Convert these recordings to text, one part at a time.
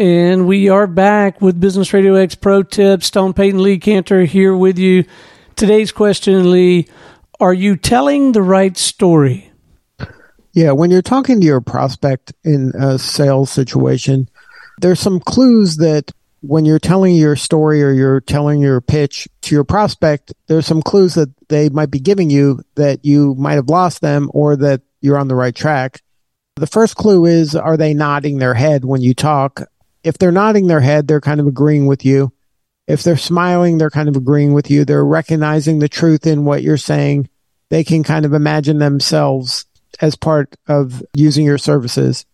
And we are back with Business Radio X Pro Tips. Stone Payton Lee Kantor here with you. Today's question, Lee Are you telling the right story? Yeah, when you're talking to your prospect in a sales situation, there's some clues that when you're telling your story or you're telling your pitch to your prospect, there's some clues that they might be giving you that you might have lost them or that you're on the right track. The first clue is are they nodding their head when you talk? If they're nodding their head, they're kind of agreeing with you. If they're smiling, they're kind of agreeing with you. They're recognizing the truth in what you're saying. They can kind of imagine themselves as part of using your services.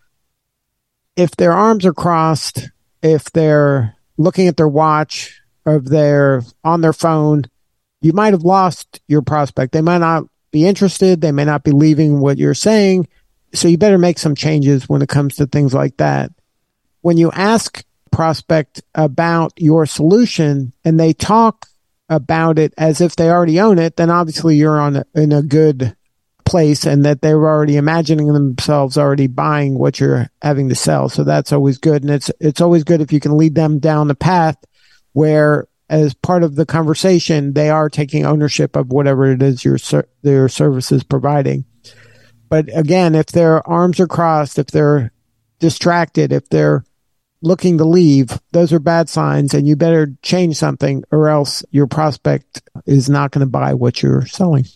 If their arms are crossed, if they're looking at their watch, or they're on their phone, you might have lost your prospect. They might not be interested. They may not be leaving what you're saying. So you better make some changes when it comes to things like that. When you ask prospect about your solution and they talk about it as if they already own it, then obviously you're on a, in a good place and that they're already imagining themselves already buying what you're having to sell. So that's always good. And it's, it's always good if you can lead them down the path where as part of the conversation, they are taking ownership of whatever it is your, their service is providing. But again, if their arms are crossed, if they're distracted, if they're looking to leave, those are bad signs and you better change something or else your prospect is not going to buy what you're selling.